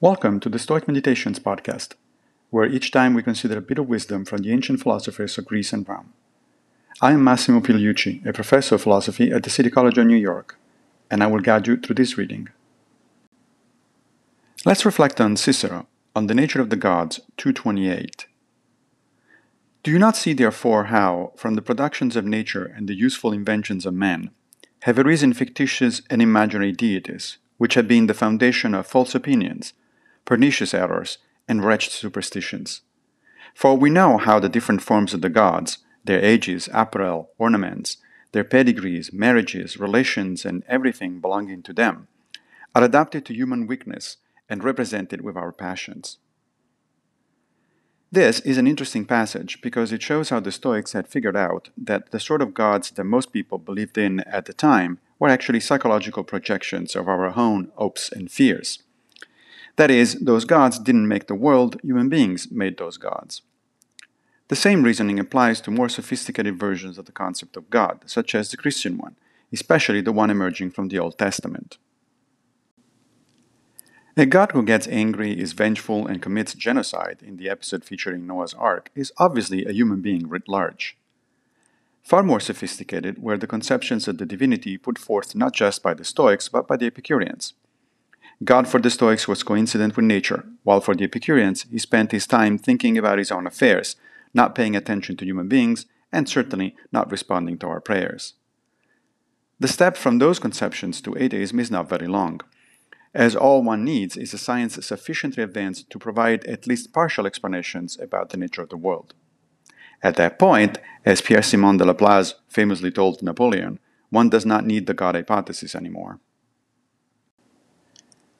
Welcome to the Stoic Meditations podcast, where each time we consider a bit of wisdom from the ancient philosophers of Greece and Rome. I am Massimo Pigliucci, a professor of philosophy at the City College of New York, and I will guide you through this reading. Let's reflect on Cicero, on the nature of the gods, 228. Do you not see, therefore, how, from the productions of nature and the useful inventions of men, have arisen fictitious and imaginary deities, which have been the foundation of false opinions, pernicious errors, and wretched superstitions. For we know how the different forms of the gods, their ages, apparel, ornaments, their pedigrees, marriages, relations, and everything belonging to them, are adapted to human weakness and represented with our passions. This is an interesting passage because it shows how the Stoics had figured out that the sort of gods that most people believed in at the time were actually psychological projections of our own hopes and fears. That is, those gods didn't make the world, human beings made those gods. The same reasoning applies to more sophisticated versions of the concept of God, such as the Christian one, especially the one emerging from the Old Testament. A God who gets angry, is vengeful, and commits genocide in the episode featuring Noah's Ark is obviously a human being writ large. Far more sophisticated were the conceptions of the divinity put forth not just by the Stoics but by the Epicureans. God for the Stoics was coincident with nature, while for the Epicureans he spent his time thinking about his own affairs, not paying attention to human beings, and certainly not responding to our prayers. The step from those conceptions to atheism is not very long, as all one needs is a science sufficiently advanced to provide at least partial explanations about the nature of the world. At that point, as Pierre Simon de Laplace famously told Napoleon, one does not need the God hypothesis anymore.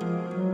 Música